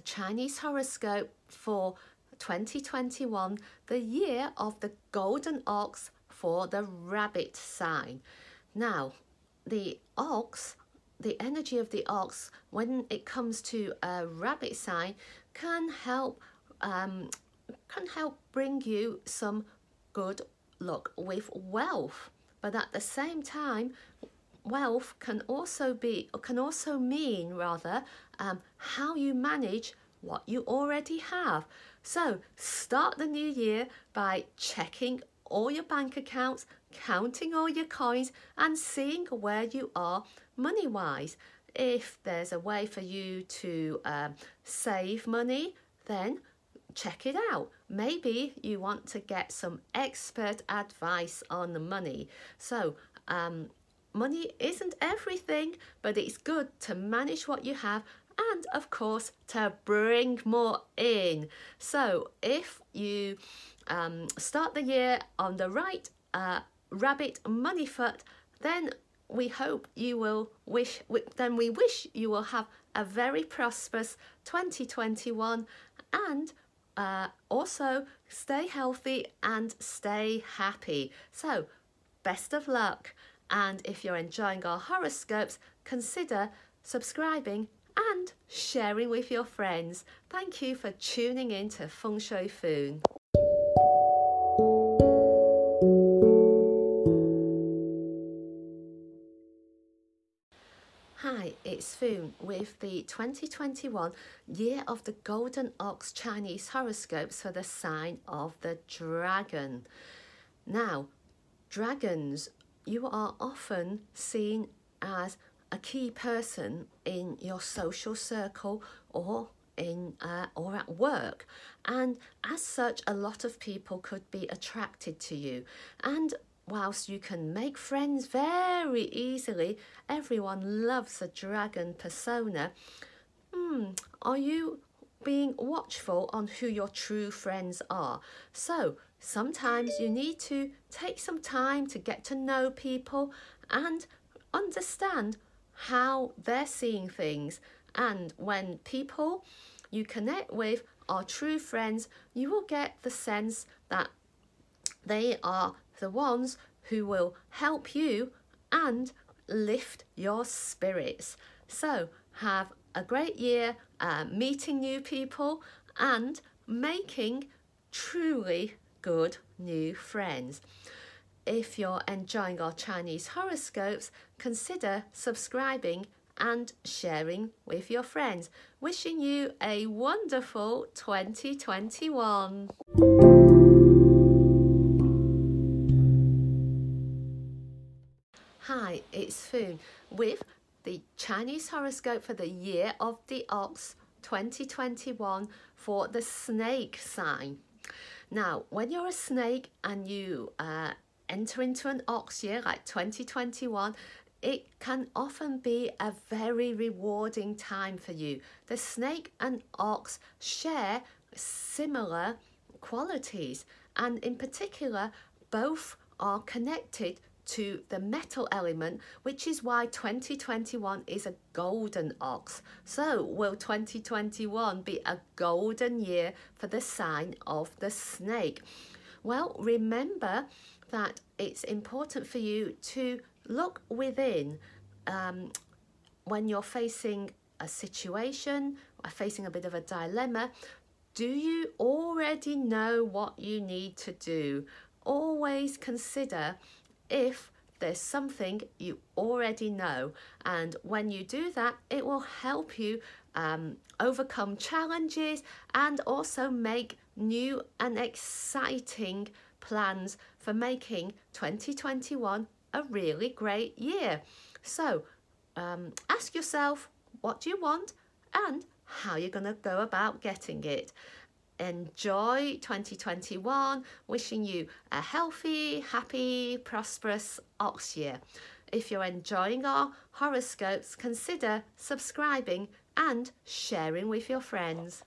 Chinese horoscope for 2021, the year of the golden ox for the rabbit sign. Now, the ox, the energy of the ox, when it comes to a rabbit sign, can help um, can help bring you some good luck with wealth. But at the same time, wealth can also be can also mean rather um, how you manage what you already have. So start the new year by checking all your bank accounts, counting all your coins, and seeing where you are money wise. If there's a way for you to um, save money, then check it out. Maybe you want to get some expert advice on the money. So, um, money isn't everything, but it's good to manage what you have and of course to bring more in. So if you um, start the year on the right uh, rabbit money foot, then we hope you will wish, then we wish you will have a very prosperous 2021 and uh, also stay healthy and stay happy. So best of luck. And if you're enjoying our horoscopes, consider subscribing and sharing with your friends. Thank you for tuning in to Feng Shui Foon. Hi, it's Foon with the 2021 Year of the Golden Ox Chinese horoscopes for the sign of the dragon. Now, dragons, you are often seen as a key person in your social circle or in uh, or at work. And as such a lot of people could be attracted to you. And whilst you can make friends very easily everyone loves a dragon persona. Hmm, are you being watchful on who your true friends are so sometimes you need to take some time to get to know people and understand how they're seeing things. And when people you connect with are true friends, you will get the sense that they are the ones who will help you and lift your spirits. So, have a great year uh, meeting new people and making truly good new friends. If you're enjoying our Chinese horoscopes, consider subscribing and sharing with your friends. Wishing you a wonderful 2021. Hi, it's Foon with the Chinese horoscope for the year of the ox 2021 for the snake sign. Now, when you're a snake and you uh, enter into an ox year like 2021, it can often be a very rewarding time for you. The snake and ox share similar qualities, and in particular, both are connected to the metal element, which is why 2021 is a golden ox. So, will 2021 be a golden year for the sign of the snake? Well, remember that it's important for you to look within um, when you're facing a situation, or facing a bit of a dilemma. Do you already know what you need to do? Always consider if there's something you already know, and when you do that, it will help you um, overcome challenges and also make new and exciting plans for making 2021 a really great year. So um, ask yourself what do you want and how you're going to go about getting it. Enjoy 2021, wishing you a healthy, happy, prosperous ox year. If you're enjoying our horoscopes, consider subscribing and sharing with your friends.